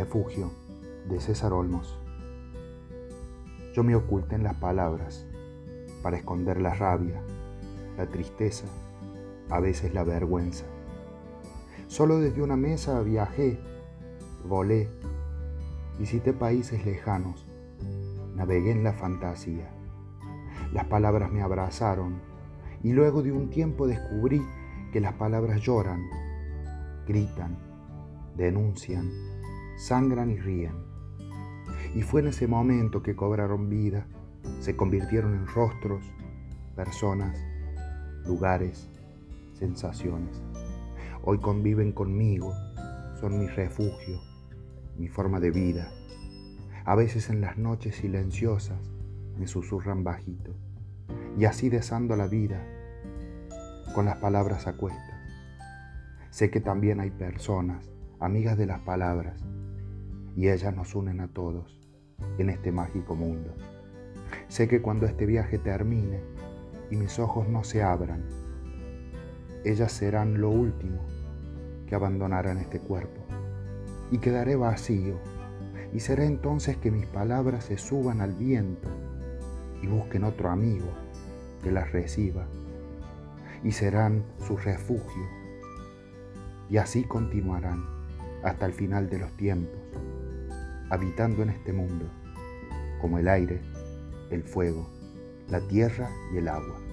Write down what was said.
refugio de César Olmos. Yo me oculté en las palabras para esconder la rabia, la tristeza, a veces la vergüenza. Solo desde una mesa viajé, volé, visité países lejanos, navegué en la fantasía. Las palabras me abrazaron y luego de un tiempo descubrí que las palabras lloran, gritan, denuncian, sangran y ríen. Y fue en ese momento que cobraron vida, se convirtieron en rostros, personas, lugares, sensaciones. Hoy conviven conmigo, son mi refugio, mi forma de vida. A veces en las noches silenciosas me susurran bajito y así desando la vida con las palabras a cuestas. Sé que también hay personas, amigas de las palabras, y ellas nos unen a todos en este mágico mundo. Sé que cuando este viaje termine y mis ojos no se abran, ellas serán lo último que abandonarán este cuerpo y quedaré vacío y será entonces que mis palabras se suban al viento y busquen otro amigo que las reciba y serán su refugio. Y así continuarán hasta el final de los tiempos, habitando en este mundo, como el aire, el fuego, la tierra y el agua.